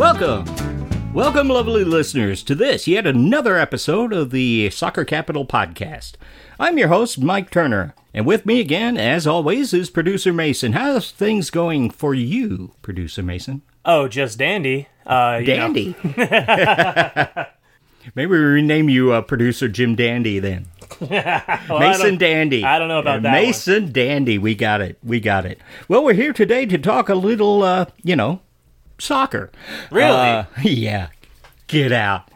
Welcome. Welcome, lovely listeners, to this yet another episode of the Soccer Capital Podcast. I'm your host, Mike Turner, and with me again, as always, is producer Mason. How's things going for you, producer Mason? Oh, just dandy. Uh. Dandy. Maybe we rename you uh, producer Jim Dandy then. Well, Mason don't- Dandy. I don't know about that one. Mason Dandy. We got it. We got it. Well, we're here today to talk a little, uh, you know, soccer. Really? Uh, yeah. Get out.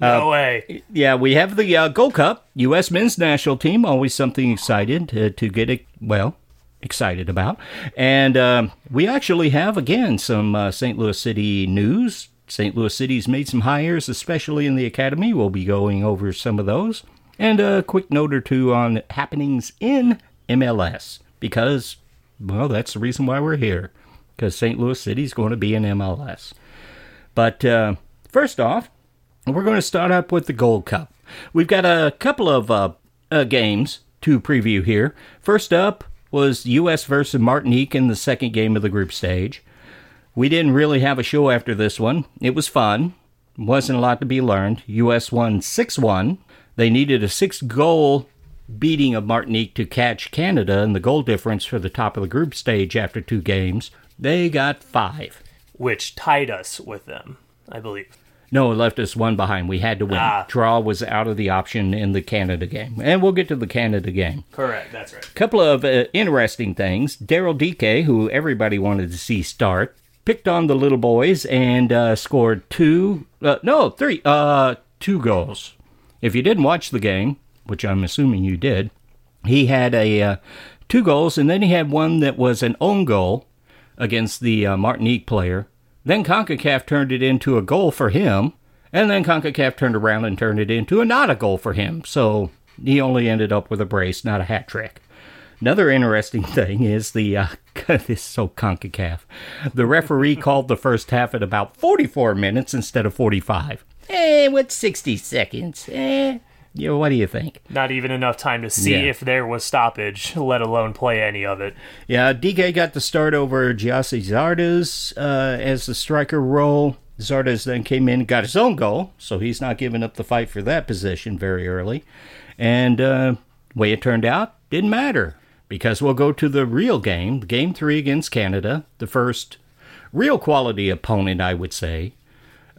No way. Yeah, we have the uh, Gold Cup, U.S. men's national team. Always something excited to, to get it, well, excited about. And um, we actually have, again, some uh, St. Louis City news. St. Louis City's made some hires, especially in the academy. We'll be going over some of those. And a quick note or two on happenings in MLS because, well, that's the reason why we're here. Because St. Louis City is going to be in MLS. But uh, first off, we're going to start up with the Gold Cup. We've got a couple of uh, uh, games to preview here. First up was U.S. versus Martinique in the second game of the group stage. We didn't really have a show after this one. It was fun. Wasn't a lot to be learned. U.S. won 6 1. They needed a six goal beating of Martinique to catch Canada in the goal difference for the top of the group stage after two games. They got five. Which tied us with them, I believe. No, it left us one behind. We had to win. Ah. Draw was out of the option in the Canada game. And we'll get to the Canada game. Correct. That's right. Couple of uh, interesting things. Daryl Dike, who everybody wanted to see start, picked on the little boys and uh, scored two, uh, no, three, uh, two goals. If you didn't watch the game, which I'm assuming you did, he had a uh, two goals, and then he had one that was an own goal against the uh, Martinique player. Then CONCACAF turned it into a goal for him, and then CONCACAF turned around and turned it into a not a goal for him. So he only ended up with a brace, not a hat trick. Another interesting thing is the uh, this is so CONCACAF. The referee called the first half at about 44 minutes instead of 45. Eh, what's 60 seconds? Eh, you know, what do you think? Not even enough time to see Yeah. if there was stoppage, let alone play any of it. Yeah, Dike got the start over Gyasi Zardes uh, as the striker role. Zardes then came in and got his own goal, so he's not giving up the fight for that position very early. And uh, way it turned out didn't matter because we'll go to the real game, game three against Canada, the first real quality opponent, I would say.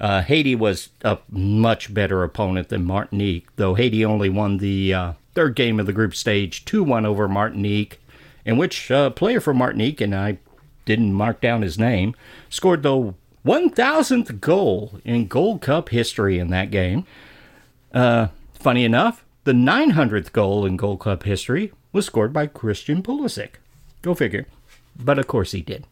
Uh, Haiti was a much better opponent than Martinique, though Haiti only won the uh, third game of the group stage 2 1 over Martinique, in which a player from Martinique, and I didn't mark down his name, scored the 1000th goal in Gold Cup history in that game. Uh, funny enough, the 900th goal in Gold Cup history was scored by Christian Pulisic. Go figure. But of course he did.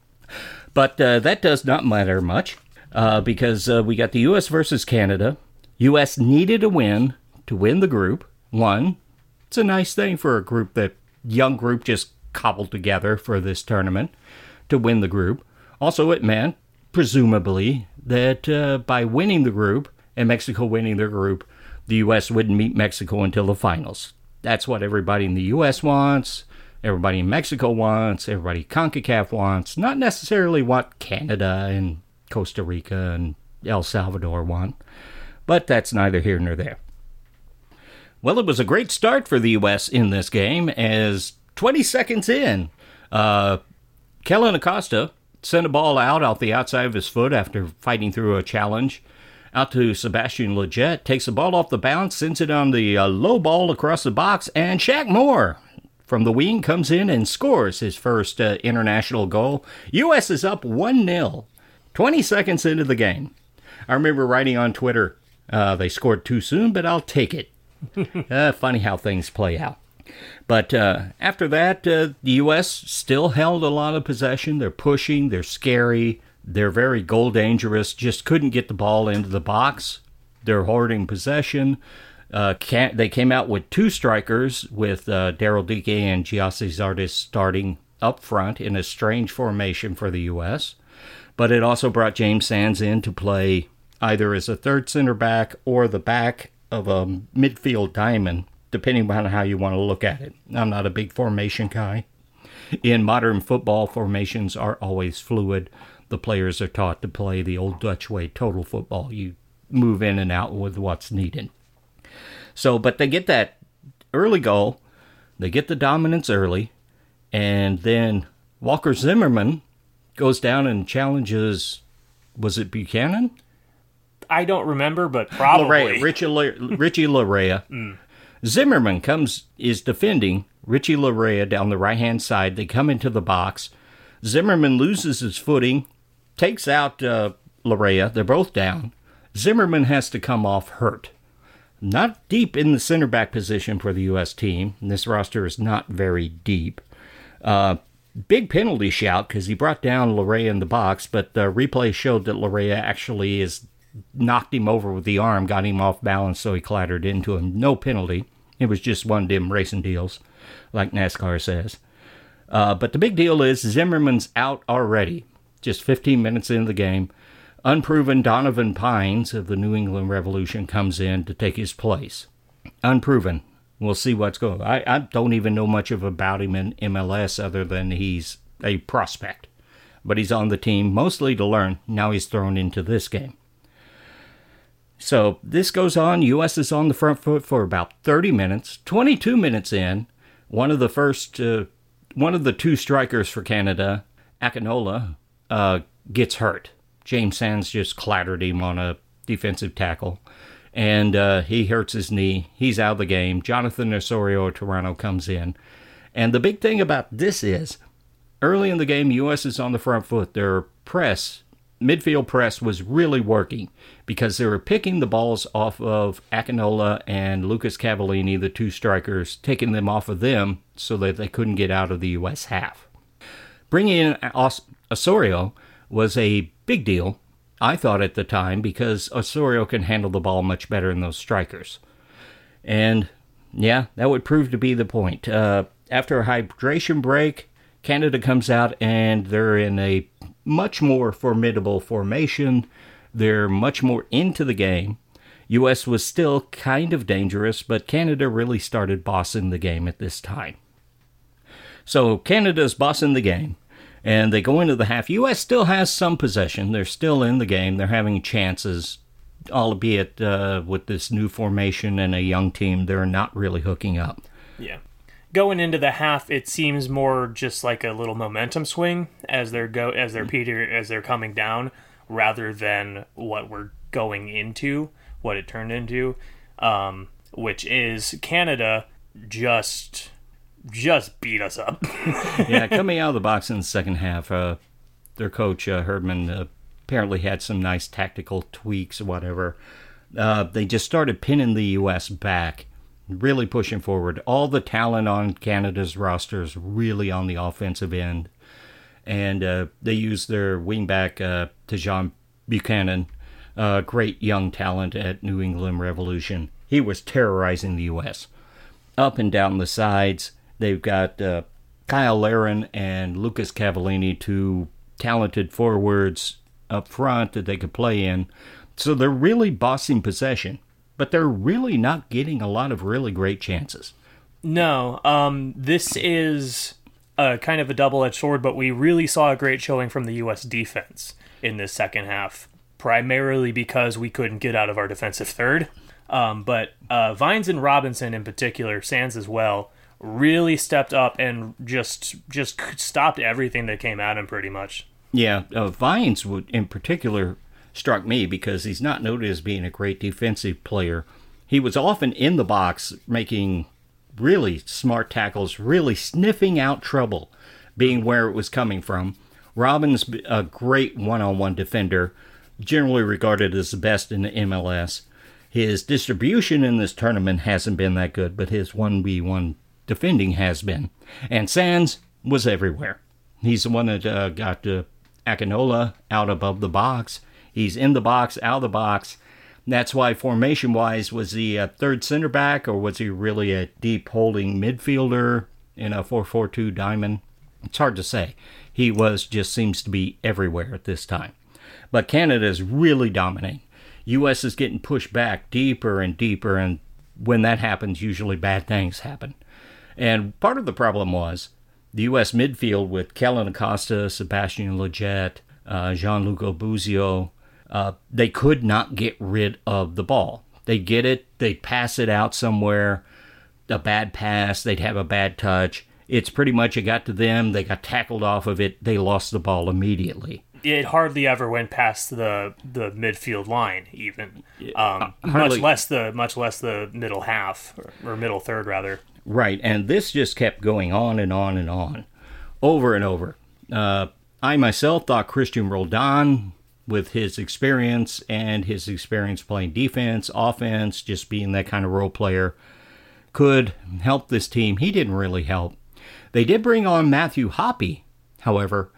But uh, that does not matter much uh, because uh, we got the U.S. versus Canada. U.S. needed a win to win the group. One, it's a nice thing for a group that young group just cobbled together for this tournament to win the group. Also, it meant presumably that uh, by winning the group and Mexico winning their group, the U.S. wouldn't meet Mexico until the finals. That's what everybody in the U.S. wants. Everybody in Mexico wants. Everybody CONCACAF wants. Not necessarily what Canada and Costa Rica and El Salvador want. But that's neither here nor there. Well, it was a great start for the U.S. in this game as 20 seconds in, uh, Kellyn Acosta sent a ball out off the outside of his foot after fighting through a challenge. Out to Sebastian Lletget, takes the ball off the bounce, sends it on the uh, low ball across the box, and Shaq Moore from the wing comes in and scores his first uh, international goal. U.S. is up 1 0, 20 seconds into the game. I remember writing on Twitter, uh, they scored too soon, but I'll take it. uh, funny how things play out. But uh, after that, uh, the U.S. still held a lot of possession. They're pushing, they're scary, they're very goal dangerous, just couldn't get the ball into the box. They're hoarding possession. Uh, they came out with two strikers, with uh, Daryl Dike and Gyasi Zardes starting up front in a strange formation for the U.S. But it also brought James Sands in to play either as a third center back or the back of a midfield diamond, depending on how you want to look at it. I'm not a big formation guy. In modern football, formations are always fluid. the players are taught to play the old Dutch way, total football. You move in and out with what's needed. So, but they get that early goal, they get the dominance early, and then Walker Zimmerman goes down and challenges. Was it Buchanan? I don't remember, but probably. Laryea, Richie, La- Richie Laryea. Zimmerman comes is defending Richie Laryea down the right hand side. They come into the box. Zimmerman loses his footing, takes out uh, Laryea. They're both down. Zimmerman has to come off hurt. Not deep in the center back position for the U.S. team. This roster is not very deep. Uh, big penalty shout because he brought down Laryea in the box, but the replay showed that Laryea actually is knocked him over with the arm, got him off balance, so he clattered into him. No penalty. It was just one of them racing deals, like NASCAR says. Uh, but the big deal is Zimmerman's out already, just 15 minutes into the game. Unproven Donovan Pines of the New England Revolution comes in to take his place. Unproven. We'll see what's going. I, I don't even know much of about him in MLS other than he's a prospect, but he's on the team mostly to learn. Now he's thrown into this game. So this goes on. U.S. is on the front foot for about 30 minutes. 22 minutes in, one of the first, uh, one of the two strikers for Canada, Akinola, uh, gets hurt. James Sands just clattered him on a defensive tackle, and uh, he hurts his knee. He's out of the game. Jonathan Osorio Toronto comes in, and the big thing about this is, early in the game, U.S. is on the front foot. Their press midfield press was really working because they were picking the balls off of Akinola and Lucas Cavallini, the two strikers, taking them off of them so that they couldn't get out of the U.S. half. Bringing in Os- Osorio was a big deal, I thought at the time, because Osorio can handle the ball much better than those strikers. And yeah, that would prove to be the point. Uh, after a hydration break, Canada comes out and they're in a much more formidable formation. They're much more into the game. US was still kind of dangerous, but Canada really started bossing the game at this time. So Canada's bossing the game, and they go into the half. US still has some possession. They're still in the game. They're having chances, albeit uh, with this new formation and a young team, they're not really hooking up. Yeah. Going into the half, it seems more just like a little momentum swing as they're go as they're Peter as they're coming down, rather than what we're going into, what it turned into, um, which is Canada just just beat us up. yeah, coming out of the box in the second half, uh, their coach uh, Herdman uh, apparently had some nice tactical tweaks or whatever. Uh, they just started pinning the U.S. back, really pushing forward. All the talent on Canada's roster is really on the offensive end, and uh, they used their wingback uh, Tajon Buchanan, uh, great young talent at New England Revolution. He was terrorizing the U.S. up and down the sides. They've got uh, Kyle Larin and Lucas Cavallini, two talented forwards up front that they could play in. So they're really bossing possession, but they're really not getting a lot of really great chances. No, um, this is a kind of a double-edged sword, but we really saw a great showing from the U.S. defense in this second half, primarily because we couldn't get out of our defensive third. Um, but uh, Vines and Robinson, in particular, Sands as well, really stepped up and just just stopped everything that came at him, pretty much. Yeah, uh, Vines would, in particular struck me because he's not noted as being a great defensive player. He was often in the box making really smart tackles, really sniffing out trouble, being where it was coming from. Robin's a great one-on-one defender, generally regarded as the best in the MLS. His distribution in this tournament hasn't been that good, but his 1v1 defending has been. And Sands was everywhere. He's the one that uh, got uh, Akinola out above the box. He's in the box, out of the box. That's why formation wise, was he a third center back or was he really a deep holding midfielder in a 4 4 2 diamond? It's hard to say. He was just seems to be everywhere at this time. But Canada is really dominating. U.S. is getting pushed back deeper and deeper, and when that happens, usually bad things happen. And part of the problem was the U.S. midfield with Kellyn Acosta, Sebastian Lletget, uh, Gianluca Busio, uh, they could not get rid of the ball. They get it, they pass it out somewhere, a bad pass, they'd have a bad touch. It's pretty much it got to them, they got tackled off of it, they lost the ball immediately. It hardly ever went past the the midfield line, even um, much less the much less the middle half or, or middle third rather. Right, and this just kept going on and on and on, over and over. Uh, I myself thought Christian Roldan, with his experience and his experience playing defense, offense, just being that kind of role player, could help this team. He didn't really help. They did bring on Matthew Hoppe, however.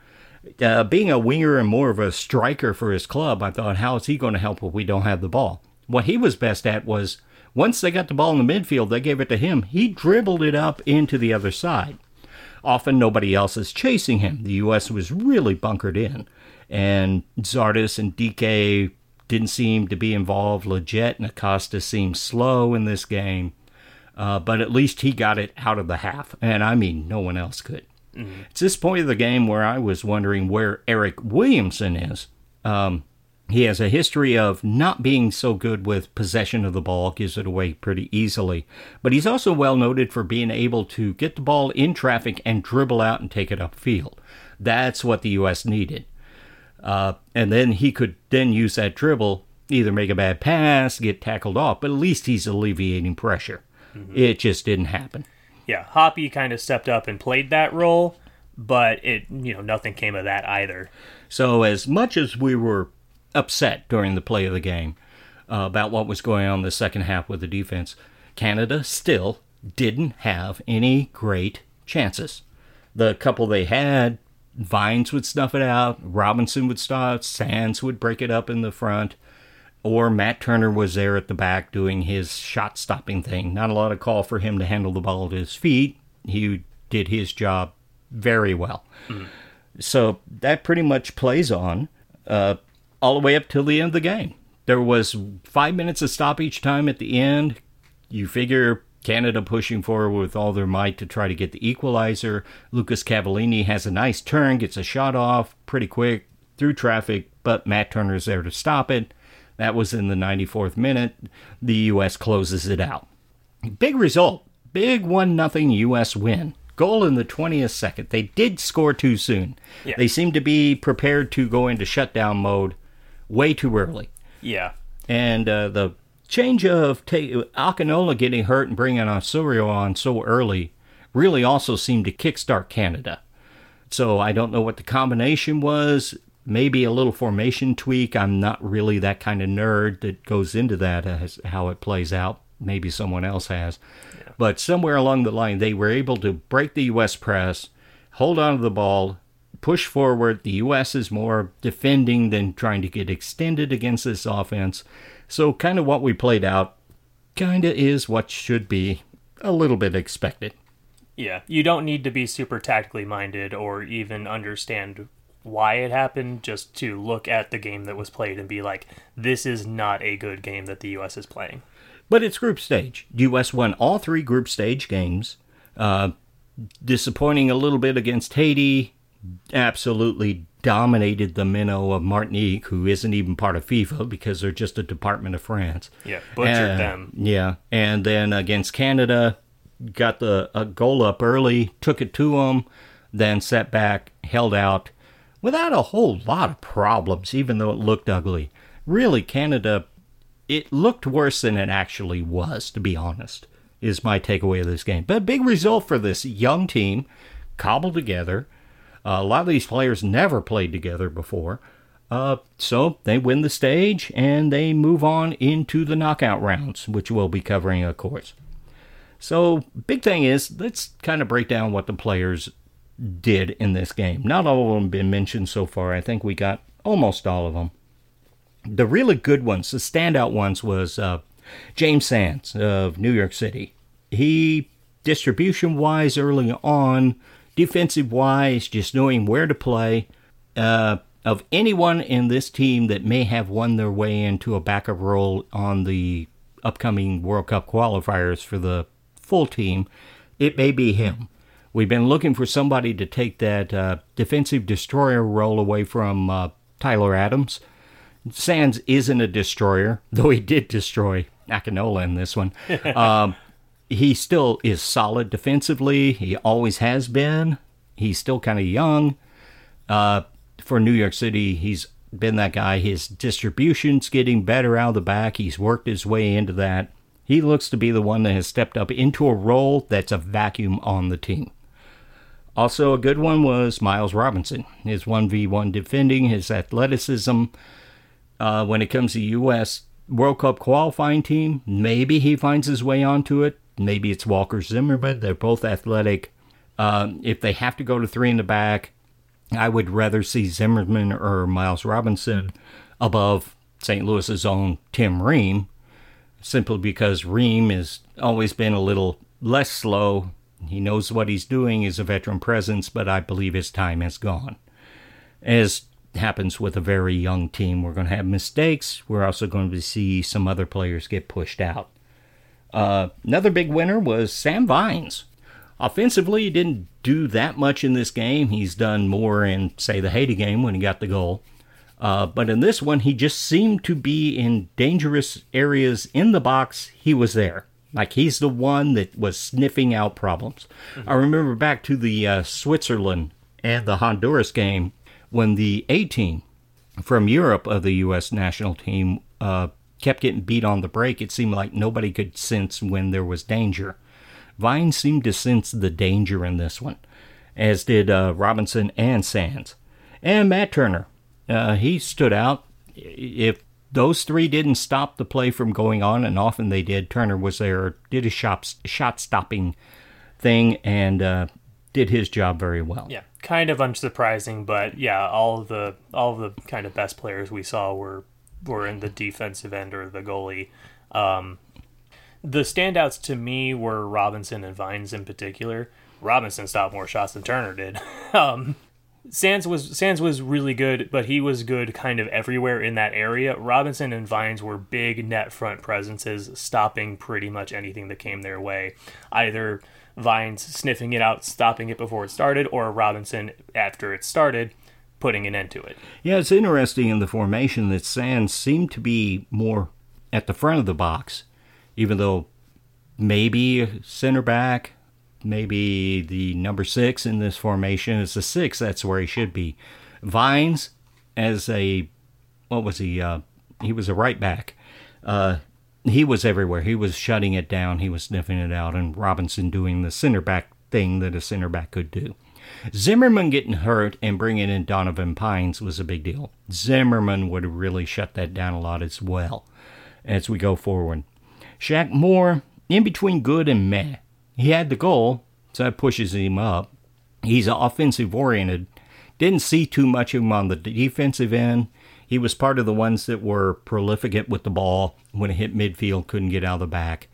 Uh, being a winger and more of a striker for his club, I thought, how is he going to help if we don't have the ball? What he was best at was once they got the ball in the midfield, they gave it to him. He dribbled it up into the other side. Often nobody else is chasing him. The U.S. was really bunkered in, and Zardes and Dike didn't seem to be involved. Lletget and Acosta seemed slow in this game, uh, but at least he got it out of the half, and I mean, no one else could. It's this point of the game where I was wondering where Eric Williamson is. Um, he has a history of not being so good with possession of the ball, gives it away pretty easily. But he's also well noted for being able to get the ball in traffic and dribble out and take it upfield. That's what the U.S. needed. Uh, and then he could then use that dribble, either make a bad pass, get tackled off, but at least he's alleviating pressure. It just didn't happen. Yeah, Hoppe kind of stepped up and played that role, but it you know nothing came of that either. So, as much as we were upset during the play of the game uh, about what was going on in the second half with the defense, Canada still didn't have any great chances. The couple they had, Vines would snuff it out, Robinson would stop, Sands would break it up in the front, or Matt Turner was there at the back doing his shot stopping thing. Not a lot of call for him to handle the ball at his feet. He did his job very well. So that pretty much plays on uh, all the way up till the end of the game. There was five minutes of stop each time at the end. You figure Canada pushing forward with all their might to try to get the equalizer. Lucas Cavallini has a nice turn, gets a shot off pretty quick through traffic, but Matt Turner's there to stop it. That was in the 94th minute. The U.S. closes it out. Big result. Big 1 nothing U.S. win. Goal in the 20th second. They did score too soon. Yeah. They seemed to be prepared to go into shutdown mode way too early. Yeah, And uh, the change of ta- Akinola getting hurt and bringing Osorio on so early really also seemed to kickstart Canada. So I don't know what the combination was. Maybe a little formation tweak. I'm not really that kind of nerd that goes into that as how it plays out. Maybe someone else has. But somewhere along the line, they were able to break the U.S. press, hold on to the ball, push forward. The U.S. is more defending than trying to get extended against this offense. So, kind of what we played out kind of is what should be a little bit expected. yeah. You don't need to be super tactically minded or even understand why it happened just to look at the game that was played and be like, this is not a good game that the U.S. is playing. But it's group stage. The U.S. won all three group stage games. Uh, disappointing a little bit against Haiti. Absolutely dominated the minnow of Martinique, who isn't even part of FIFA because they're just a department of France. Yeah, butchered Uh, them. Yeah, and then against Canada, got the a goal up early, took it to them, then set back, held out, without a whole lot of problems, even though it looked ugly. Really, Canada, it looked worse than it actually was, to be honest, is my takeaway of this game. But a big result for this young team, cobbled together. Uh, a lot of these players never played together before. Uh, so they win the stage and they move on into the knockout rounds, which we'll be covering, of course. So, big thing is, let's kind of break down what the players did in this game. Not all of them have been mentioned so far. I think we got almost all of them. The really good ones, the standout ones, was uh, James Sands of New York City. He, distribution wise, early on, defensive wise, just knowing where to play. Uh, of anyone in this team that may have won their way into a backup role on the upcoming World Cup qualifiers for the full team, it may be him. We've been looking for somebody to take that uh, defensive destroyer role away from uh, Tyler Adams. Sands isn't a destroyer, though he did destroy Akinola in this one. um, he still is solid defensively. He always has been. He's still kind of young. Uh, for New York City, he's been that guy. His distribution's getting better out of the back. He's worked his way into that. He looks to be the one that has stepped up into a role that's a vacuum on the team. Also, a good one was Miles Robinson. His 1v1 defending, his athleticism. Uh, when it comes to U.S. World Cup qualifying team, maybe he finds his way onto it. Maybe it's Walker Zimmerman. They're both athletic. Um, if they have to go to three in the back, I would rather see Zimmerman or Miles Robinson above St. Louis's own Tim Ream, simply because Ream has always been a little less slow. He knows what he's doing, is a veteran presence, but I believe his time has gone. As happens with a very young team, we're going to have mistakes. We're also going to see some other players get pushed out. Uh, another big winner was Sam Vines. Offensively, he didn't do that much in this game. He's done more in, say, the Haiti game when he got the goal. Uh, but in this one, he just seemed to be in dangerous areas in the box. He was there. Like he's the one that was sniffing out problems. Mm-hmm. I remember back to the uh, Switzerland and the Honduras game when the A team from Europe of the U.S. national team uh, kept getting beat on the break. It seemed like nobody could sense when there was danger. Vine seemed to sense the danger in this one, as did uh, Robinson and Sands. And Matt Turner. Uh, he stood out. If those three didn't stop the play from going on, and often they did, Turner was there, did a shot, shot stopping thing, and uh, did his job very well. Yeah, kind of unsurprising, but yeah, all the all the kind of best players we saw were were in the defensive end or the goalie. Um, the standouts to me were Robinson and Vines in particular. Robinson stopped more shots than Turner did. um, Sands was Sands was really good, but he was good kind of everywhere in that area. Robinson and Vines were big net front presences, stopping pretty much anything that came their way. Either Vines sniffing it out, stopping it before it started, or Robinson after it started, putting an end to it. Yeah, it's interesting in the formation that Sands seemed to be more at the front of the box even though maybe center back, maybe the number six in this formation is the six. That's where he should be. Vines as a what was he? Uh, he was a right back. Uh, he was everywhere. He was shutting it down. He was sniffing it out, and Robinson doing the center back thing that a center back could do. Zimmerman getting hurt and bringing in Donovan Pines was a big deal. Zimmerman would have really shut that down a lot as well as we go forward. Shaq Moore, in between good and meh. He had the goal, so that pushes him up. He's offensive oriented. Didn't see too much of him on the defensive end. He was part of the ones that were prolific with the ball when it hit midfield, couldn't get out of the back.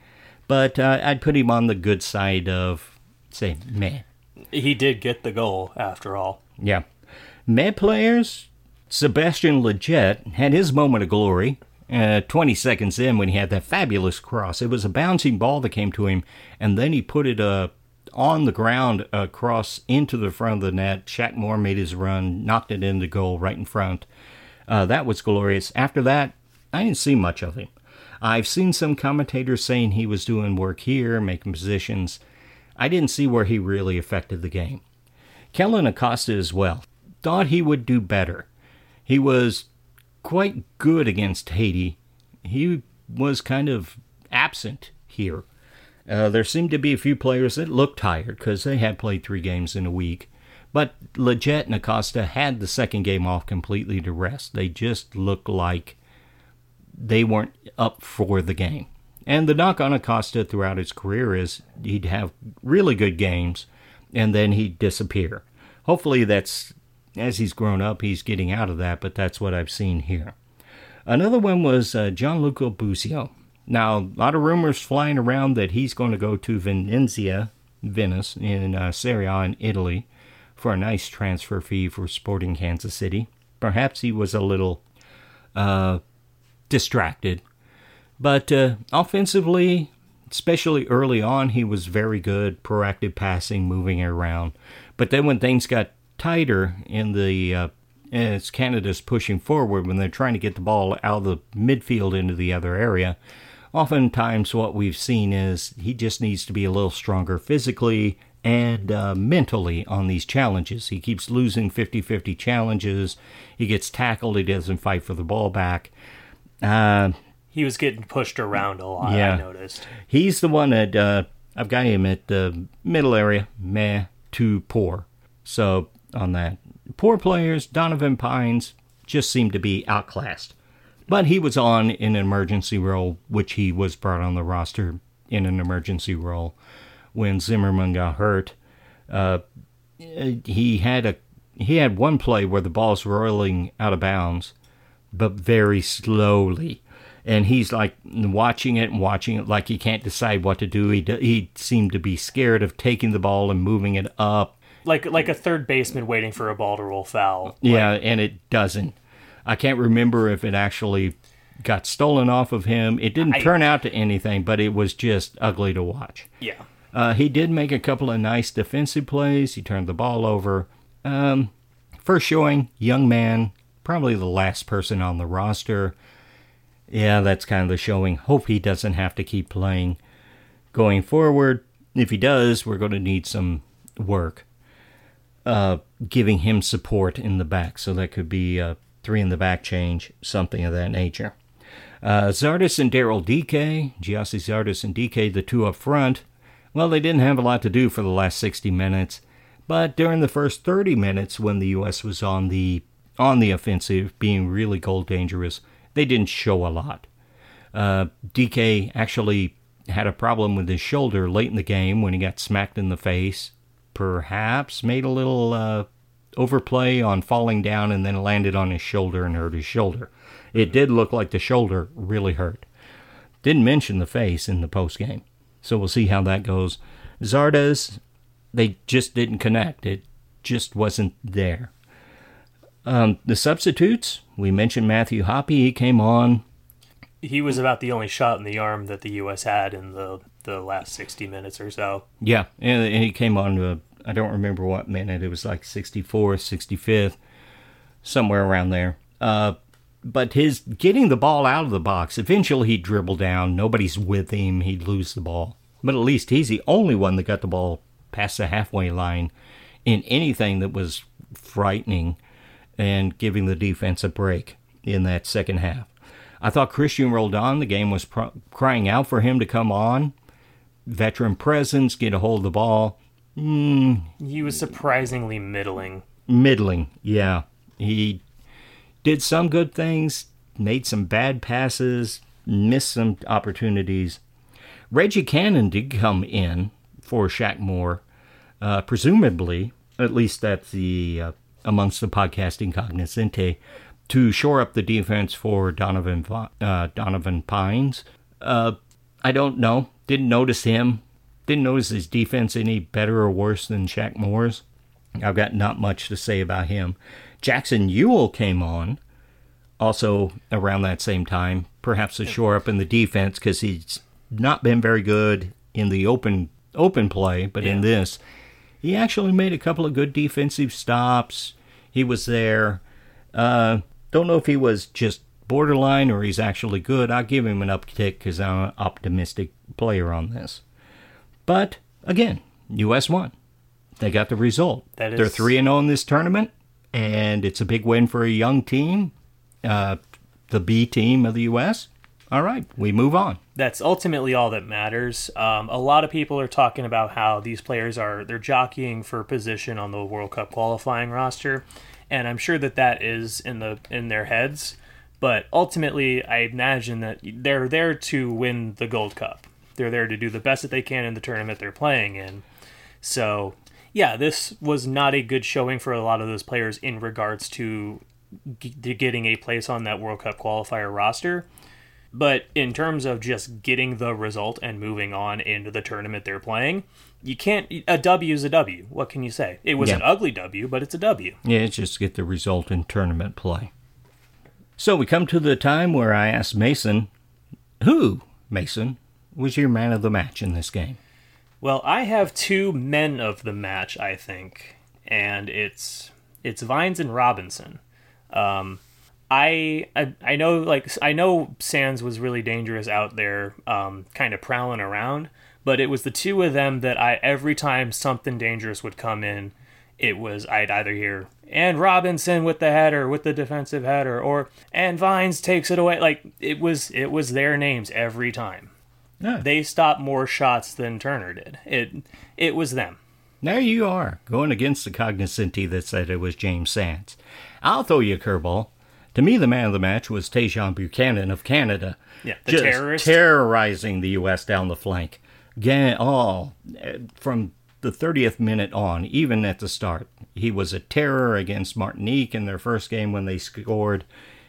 But uh, I'd put him on the good side of, say, meh. He did get the goal, after all. Yeah. Meh players, Sebastian Lletget had his moment of glory uh, 20 seconds in when he had that fabulous cross. It was a bouncing ball that came to him, and then he put it uh, on the ground across into the front of the net. Shaq Moore made his run, knocked it into goal right in front. Uh, that was glorious. After that, I didn't see much of him. I've seen some commentators saying he was doing work here, making positions. I didn't see where he really affected the game. Kellyn Acosta as well. Thought he would do better. He was quite good against Haiti. He was kind of absent here. Uh, there seemed to be a few players that looked tired because they had played three games in a week. But Lletget and Acosta had the second game off completely to rest. They just looked like they weren't up for the game. And the knock on Acosta throughout his career is he'd have really good games and then he'd disappear. Hopefully that's as he's grown up, he's getting out of that, but that's what I've seen here. Another one was uh, Gianluca Busio. Now, a lot of rumors flying around that he's going to go to Venezia, Venice, in uh, Serie A in Italy for a nice transfer fee for Sporting Kansas City. Perhaps he was a little uh, distracted. But uh, offensively, especially early on, he was very good, proactive passing, moving around. But then when things got tighter in the uh, as Canada's pushing forward when they're trying to get the ball out of the midfield into the other area. Oftentimes, what we've seen is he just needs to be a little stronger physically and uh, mentally on these challenges. He keeps losing 50 50 challenges. He gets tackled. He doesn't fight for the ball back. Uh, He was getting pushed around a lot, Yeah. I noticed. He's the one that uh, I've got him at the middle area, meh too poor. So on that, poor players, Donovan Pines just seemed to be outclassed. But he was on in an emergency role, which he was brought on the roster in an emergency role when Zimmerman got hurt. Uh, he had a he had one play where the ball's rolling out of bounds, but very slowly. And he's like watching it and watching it like he can't decide what to do. He d- he seemed to be scared of taking the ball and moving it up. Like like a third baseman waiting for a ball to roll foul. Yeah, and it doesn't. I can't remember if it actually got stolen off of him. It didn't I- turn out to anything, but it was just ugly to watch. Yeah. Uh, he did make a couple of nice defensive plays. He turned the ball over. Um, first showing, young man, probably the last person on the roster. Yeah, that's kind of the showing. Hope he doesn't have to keep playing going forward. If he does, we're going to need some work uh, giving him support in the back. So that could be a three in the back change, something of that nature. Uh, Zardes and Daryl Dike, Gyasi Zardes and Dike, the two up front. Well, they didn't have a lot to do for the last 60 minutes, but during the first 30 minutes, when the U.S. was on the on the offensive, being really goal dangerous, they didn't show a lot. Uh, Dike actually had a problem with his shoulder late in the game when he got smacked in the face. Perhaps made a little uh, overplay on falling down and then landed on his shoulder and hurt his shoulder. It did look like the shoulder really hurt. Didn't mention the face in the post game. So we'll see how that goes. Zardes, they just didn't connect. It just wasn't there. Um, the substitutes, we mentioned Matthew Hoppe. He came on. He was about the only shot in the arm that the US had in the the last 60 minutes or so. Yeah, and, and he came on to, I don't remember what minute. It was like 64th, 65th, somewhere around there. Uh, but his getting the ball out of the box, eventually he'd dribble down. Nobody's with him. He'd lose the ball. But at least he's the only one that got the ball past the halfway line in anything that was frightening and giving the defense a break in that second half. I thought Christian Roldan, the game was pr- crying out for him to come on. Veteran presence, get a hold of the ball. Mm. He was surprisingly middling. Middling, yeah. He did some good things, made some bad passes, missed some opportunities. Reggie Cannon did come in for Shaq Moore, uh, presumably, at least that's the uh, amongst the podcasting cognoscente, to shore up the defense for Donovan uh, Donovan Pines. Uh, I don't know. Didn't notice him. Didn't notice his defense any better or worse than Shaq Moore's. I've got not much to say about him. Jackson Yueill came on also around that same time, perhaps to shore up in the defense because he's not been very good in the open open play, but in this, he actually made a couple of good defensive stops. He was there. Uh, don't know if he was just borderline or he's actually good. I'll give him an uptick because I'm an optimistic player on this. But again, U.S. won. They got the result. That They're three and zero in this tournament, and it's a big win for a young team, uh, the B team of the U.S. All right, we move on. That's ultimately all that matters. Um, a lot of people are talking about how these players are they're jockeying for position on the World Cup qualifying roster, and I'm sure that that is in the in their heads. But ultimately, I imagine that they're there to win the Gold Cup. They're there to do the best that they can in the tournament they're playing in. So, yeah, this was not a good showing for a lot of those players in regards to g- getting a place on that World Cup qualifier roster. But in terms of just getting the result and moving on into the tournament they're playing, you can't. A W is a W. What can you say? It was an ugly W, but it's a W. Yeah, it's just get the result in tournament play. So we come to the time where I asked Mason, who, Mason, was your man of the match in this game? Well, I have two men of the match, I think, and it's it's Vines and Robinson. Um, I, I I know like I know Sands was really dangerous out there, um, kind of prowling around. But it was the two of them that I every time something dangerous would come in, it was I'd either hear and Robinson with the header with the defensive header or and Vines takes it away. Like it was it was their names every time. Yeah. They stopped more shots than Turner did. It it was them. There you are, going against the cognoscenti that said it was James Sands. I'll throw you a curveball. To me, the man of the match was Tajon Buchanan of Canada. Yeah, the just terrorist. terrorizing the U.S. down the flank. Again, all eh, from the 30th minute on, even at the start, he was a terror against Martinique in their first game when they scored.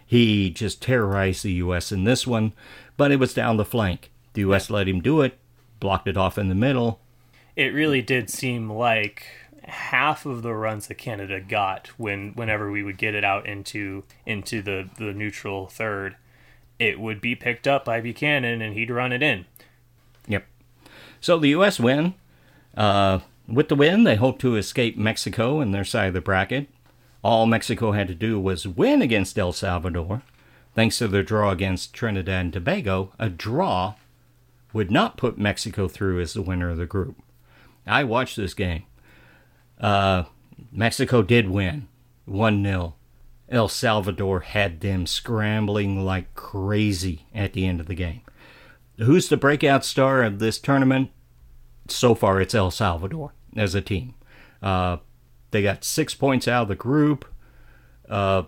He just terrorized the U.S. in this one, but it was down the flank. The U.S. let him do it, blocked it off in the middle. it really did seem like half of the runs that Canada got when whenever we would get it out into into the the neutral third, it would be picked up by Buchanan and he'd run it in. Yep. So the U.S. win. Uh, with the win, they hope to escape Mexico in their side of the bracket. All Mexico had to do was win against El Salvador. Thanks to their draw against Trinidad and Tobago, a draw would not put Mexico through as the winner of the group. I watched this game. Uh, Mexico did win 1 0. El Salvador had them scrambling like crazy at the end of the game. Who's the breakout star of this tournament? So far, it's El Salvador as a team. Uh, they got six points out of the group, uh,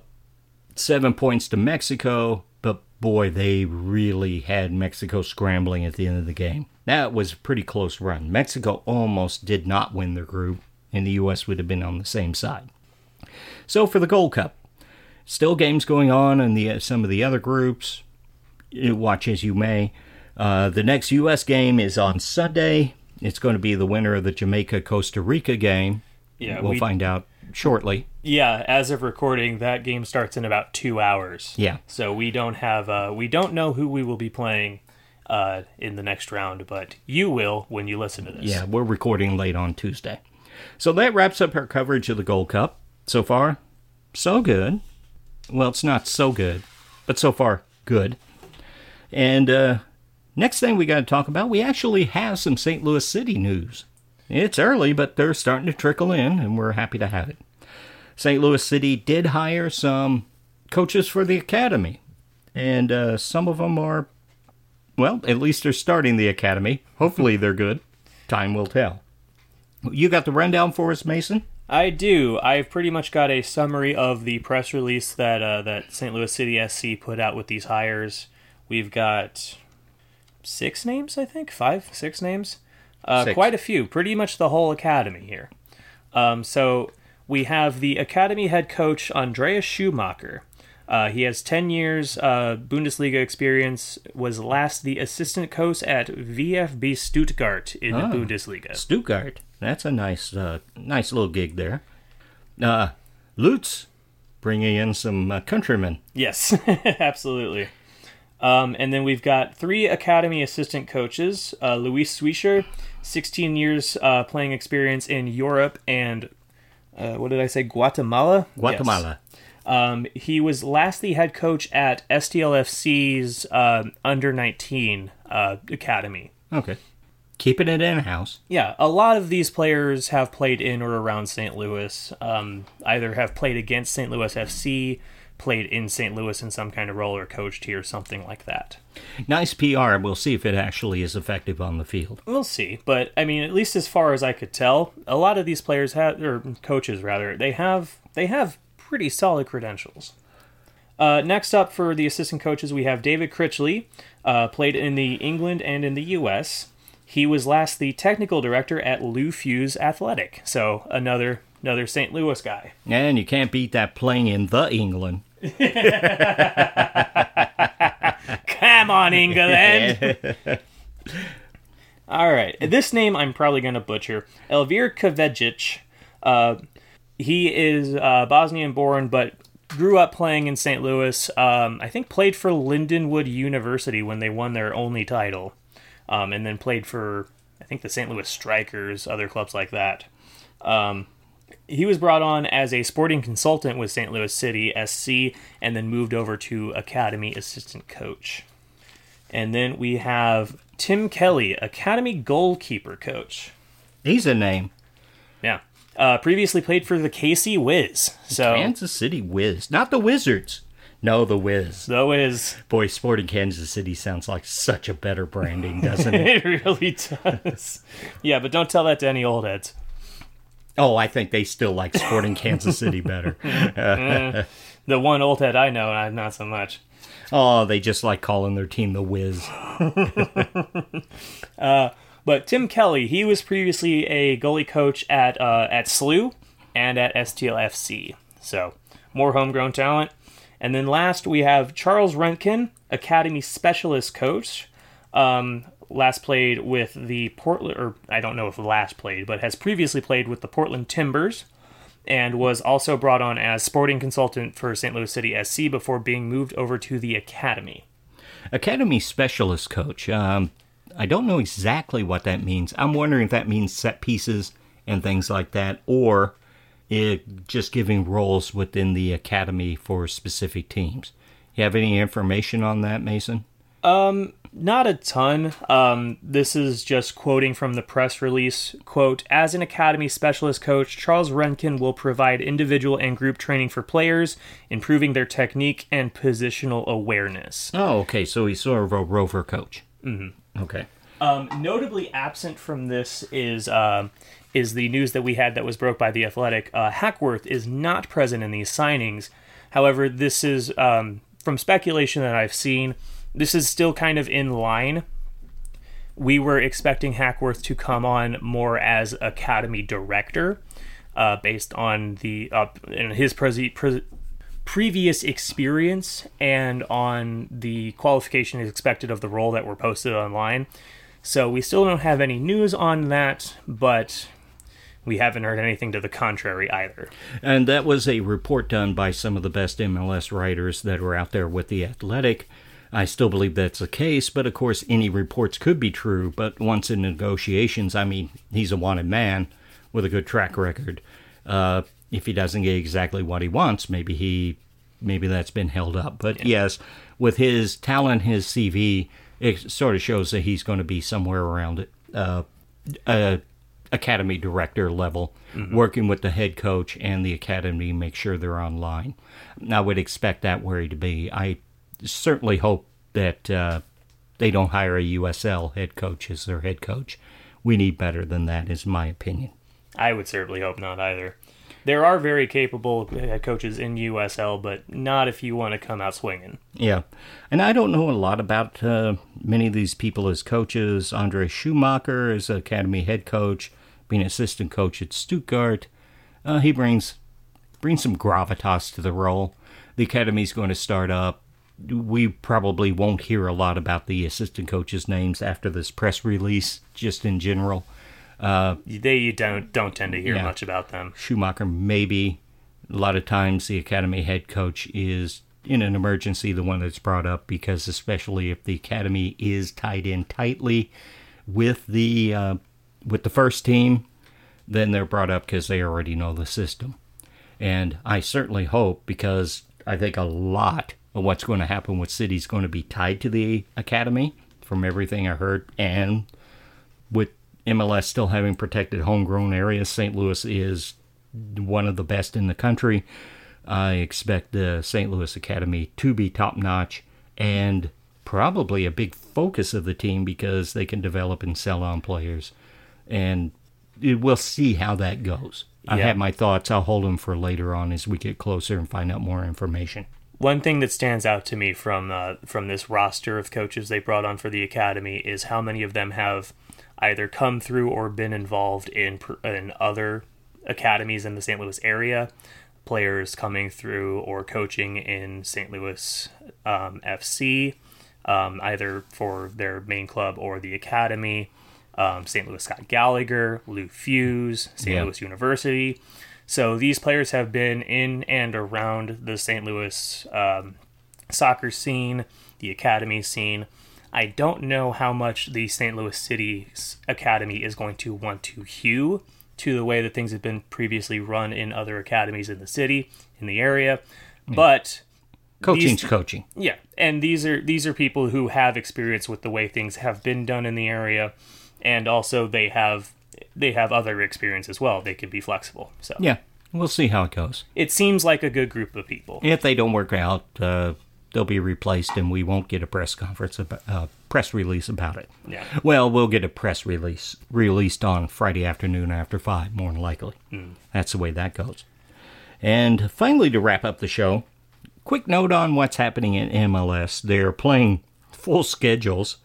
seven points to Mexico, but boy, they really had Mexico scrambling at the end of the game. That was a pretty close run. Mexico almost did not win their group, and the U.S. would have been on the same side. So for the Gold Cup, still games going on in the some of the other groups. You Watch as you may. Uh, the next U.S. game is on Sunday. It's going to be the winner of the Jamaica Costa Rica game. Yeah, we'll we- find out shortly. Yeah, as of recording, that game starts in about two hours. Yeah. So we don't have uh, we don't know who we will be playing uh, in the next round, but you will when you listen to this. Yeah, we're recording late on Tuesday. So that wraps up our coverage of the Gold Cup. So far, so good. Well, it's not so good, but so far, good. And uh, next thing we got to talk about, we actually have some St. Louis City news. It's early, but they're starting to trickle in, and we're happy to have it. St. Louis City did hire some coaches for the academy, and uh, some of them are, well, at least they're starting the academy. Hopefully, they're good. Time will tell. You got the rundown for us, Mason? I do. I've pretty much got a summary of the press release that uh, that St. Louis City SC put out with these hires. We've got six names, I think, five, six names, uh, Six. quite a few. Pretty much the whole academy here. Um, so we have the academy head coach Andreas Schumacher. Uh, he has 10 years uh, Bundesliga experience, was last the assistant coach at VfB Stuttgart in the Bundesliga. Stuttgart. That's a nice, uh, nice little gig there. Uh, Lutz, bringing in some uh, countrymen. Yes, absolutely. Um, and then we've got three academy assistant coaches uh, Luis Swisher, 16 years uh, playing experience in Europe and uh, what did I say? Guatemala? Guatemala. Yes. Um, he was last the head coach at STLFC's uh, under 19 uh, academy. Okay. Keeping it in house. Yeah, a lot of these players have played in or around St. Louis. Um, either have played against St. Louis FC, played in St. Louis in some kind of role, or coached here, something like that. Nice PR. We'll see if it actually is effective on the field. We'll see, but I mean, at least as far as I could tell, a lot of these players have, or coaches rather, they have they have pretty solid credentials. Uh, next up for the assistant coaches, we have David Critchley, uh, played in the England and in the U.S. He was last the technical director at Lou Fusz Athletic, so another another St. Louis guy. And you can't beat that playing in the England. Come on, England. All right. This name I'm probably going to butcher. Elvir Kavejic. Uh, he is uh, Bosnian born, but grew up playing in St. Louis. Um, I think played for Lindenwood University when they won their only title. Um, and then played for, I think, the St. Louis Strikers, other clubs like that. Um, he was brought on as a sporting consultant with St. Louis City SC and then moved over to Academy assistant coach. And then we have Tim Kelly, Academy goalkeeper coach. He's a name. Yeah. Uh, previously played for the KC Wiz. So Kansas City Wiz. Not the Wizards. No, the Wiz. the Wiz. Boy, Sporting Kansas City sounds like such a better branding, doesn't it? It really does. yeah, but don't tell that to any old heads. oh, I think they still like Sporting Kansas City better. Mm-hmm. The one old head I know, uh, not so much. Oh, they just like calling their team the Wiz. Uh, But Tim Kelly, he was previously a goalie coach at uh, at SLU and at STLFC. So more homegrown talent. And then last we have Charles Rentkin, Academy Specialist Coach. Um, last played with the Portland, or I don't know if last played, but has previously played with the Portland Timbers, and was also brought on as sporting consultant for St. Louis City SC before being moved over to the Academy. Academy Specialist Coach. Um, I don't know exactly what that means. I'm wondering if that means set pieces and things like that, or it just giving roles within the academy for specific teams. You have any information on that, Mason? Um, Not a ton. Um, this is just quoting from the press release. Quote, as an academy specialist coach, Charles Renkin will provide individual and group training for players, improving their technique and positional awareness. Oh, okay. So he's sort of a rover coach. Mm-hmm. Okay. Um, notably absent from this is um is the news that we had that was broke by the Athletic. Uh, Hackworth is not present in these signings. However, this is um, from speculation that I've seen. This is still kind of in line. We were expecting Hackworth to come on more as academy director, uh, based on the uh, his presi- pre- previous experience and on the qualification expected of the role that were posted online. So we still don't have any news on that, but we haven't heard anything to the contrary either. And that was a report done by some of the best MLS writers that were out there with The Athletic. I still believe that's the case, but of course, any reports could be true. But once in negotiations, I mean, he's a wanted man with a good track record. Uh, if he doesn't get exactly what he wants, maybe he, maybe that's been held up. But yes, with his talent, his CV, it sort of shows that he's going to be somewhere around it. Uh, uh, academy director level, working with the head coach and the academy, make sure they're online. I would expect that where to be. I certainly hope that uh, they don't hire a USL head coach as their head coach. We need better than that, is my opinion. I would certainly hope not either. There are very capable head coaches in USL, but not if you want to come out swinging. Yeah, and I don't know a lot about uh, many of these people as coaches. Andre Schumacher is academy head coach, being assistant coach at Stuttgart. Uh, he brings brings some gravitas to the role. The academy's going to start up. We probably won't hear a lot about the assistant coaches' names after this press release, just in general. They you don't don't tend to hear Yeah. much about them. Schumacher, maybe. A lot of times, the academy head coach is in an emergency the one that's brought up because, especially if the academy is tied in tightly with the uh, with the first team, then they're brought up because they already know the system. And I certainly hope because I think a lot of what's going to happen with City is going to be tied to the academy, from everything I heard, and with MLS still having protected homegrown areas, St. Louis is one of the best in the country. I expect the St. Louis Academy to be top notch and probably a big focus of the team because they can develop and sell on players. And we'll see how that goes. I Yeah. have my thoughts. I'll hold them for later on as we get closer and find out more information. One thing that stands out to me from uh, from this roster of coaches they brought on for the academy is how many of them have either come through or been involved in in other academies in the St. Louis area. Players coming through or coaching in St. Louis um, FC, um, either for their main club or the academy. Um, St. Louis Scott Gallagher, Lou Fusz, St. Yeah. Louis University. So these players have been in and around the St. Louis um, soccer scene, the academy scene. I don't know how much the St. Louis City Academy is going to want to hew to the way that things have been previously run in other academies in the city, in the area. But Coaching's These- coaching. yeah, and these are these are people who have experience with the way things have been done in the area, and also they have they have other experience as well. They can be flexible. So Yeah, we'll see how it goes. it seems like a good group of people. If they don't work out, uh, they'll be replaced, and we won't get a press conference, about, uh, press release about it. Yeah. Well, we'll get a press release released on Friday afternoon after five, more than likely. That's the way that goes. And finally, to wrap up the show, quick note on what's happening in MLS. They're playing full schedules.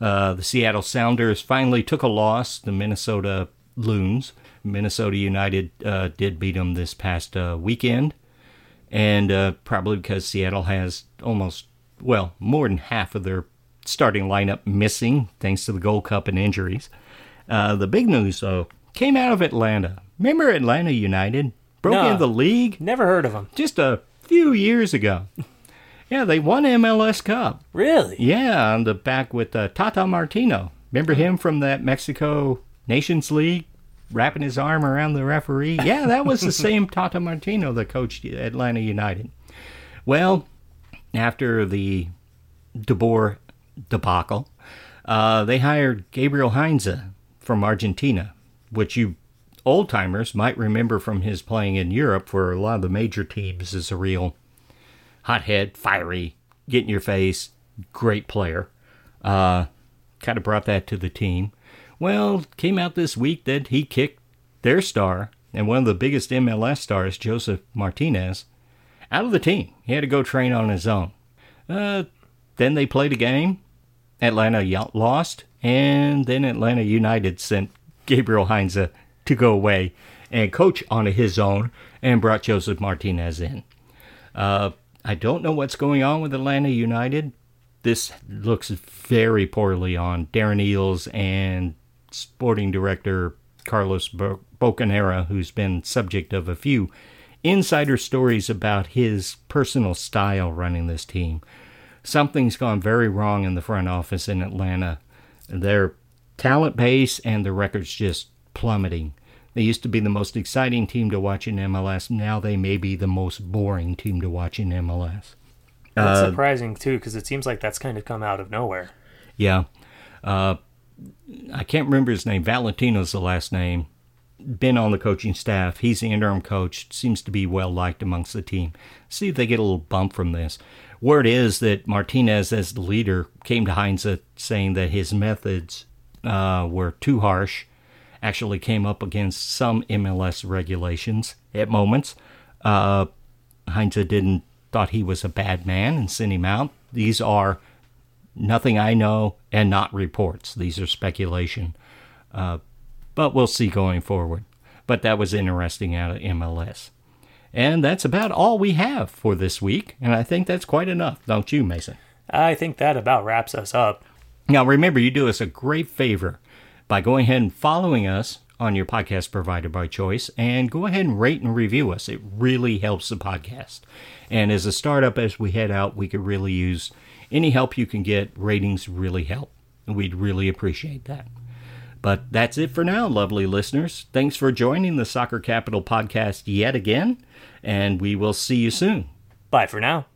Uh, the Seattle Sounders finally took a loss. The Minnesota Loons, Minnesota United, uh, did beat them this past uh, weekend, and uh, probably because Seattle has almost well more than half of their starting lineup missing thanks to the Gold Cup and injuries. Uh, the big news though came out of Atlanta. Remember Atlanta United broke No. into the league Never heard of them. just a few years ago. Yeah, they won MLS Cup. Really? Yeah, on the back with uh, Tata Martino. Remember him from that Mexico Nations League, wrapping his arm around the referee? Yeah, that was the same Tata Martino that coached Atlanta United. Well, after the De Boer debacle, uh, they hired Gabriel Heinze from Argentina, which you old timers might remember from his playing in Europe for a lot of the major teams as a real hothead, fiery, get in your face, great player. Uh, kind of brought that to the team. Well, came out this week that he kicked their star and one of the biggest MLS stars, Josef Martinez, out of the team. He had to go train on his own. Uh, then they played a game. Atlanta lost, and then Atlanta United sent Gabriel Heinze to go away and coach on his own and brought Josef Martinez in. Uh, I don't know what's going on with Atlanta United. This looks very poorly on Darren Eales and sporting director Carlos Bo- Bocanegra, who's been subject of a few insider stories about his personal style running this team. Something's gone very wrong in the front office in Atlanta. Their talent base and the records just plummeting. They used to be the most exciting team to watch in MLS. Now they may be the most boring team to watch in MLS. That's Uh, surprising too, because it seems like that's kind of come out of nowhere. Yeah. Uh, I can't remember his name. Valentino's the last name. Been on the coaching staff. He's the interim coach. Seems to be well liked amongst the team. See if they get a little bump from this. Word is that Martinez, as the leader, came to Heinze saying that his methods uh, were too harsh. Actually, came up against some MLS regulations at moments. Uh, didn't thought he was a bad man and sent him out. These are nothing I know and not reports. These are speculation. Uh, but we'll see going forward. But that was interesting out of MLS. And that's about all we have for this week. And I think that's quite enough, don't you, Mason? I think that about wraps us up. Now, remember, you do us a great favor by going ahead and following us on your podcast provider by choice and go ahead and rate and review us. It really helps the podcast. And as a startup, as we head out, we could really use any help you can get. Ratings really help. And we'd really appreciate that. But that's it for now, lovely listeners. Thanks for joining the Soccer Capital podcast yet again, and we will see you soon. Bye for now.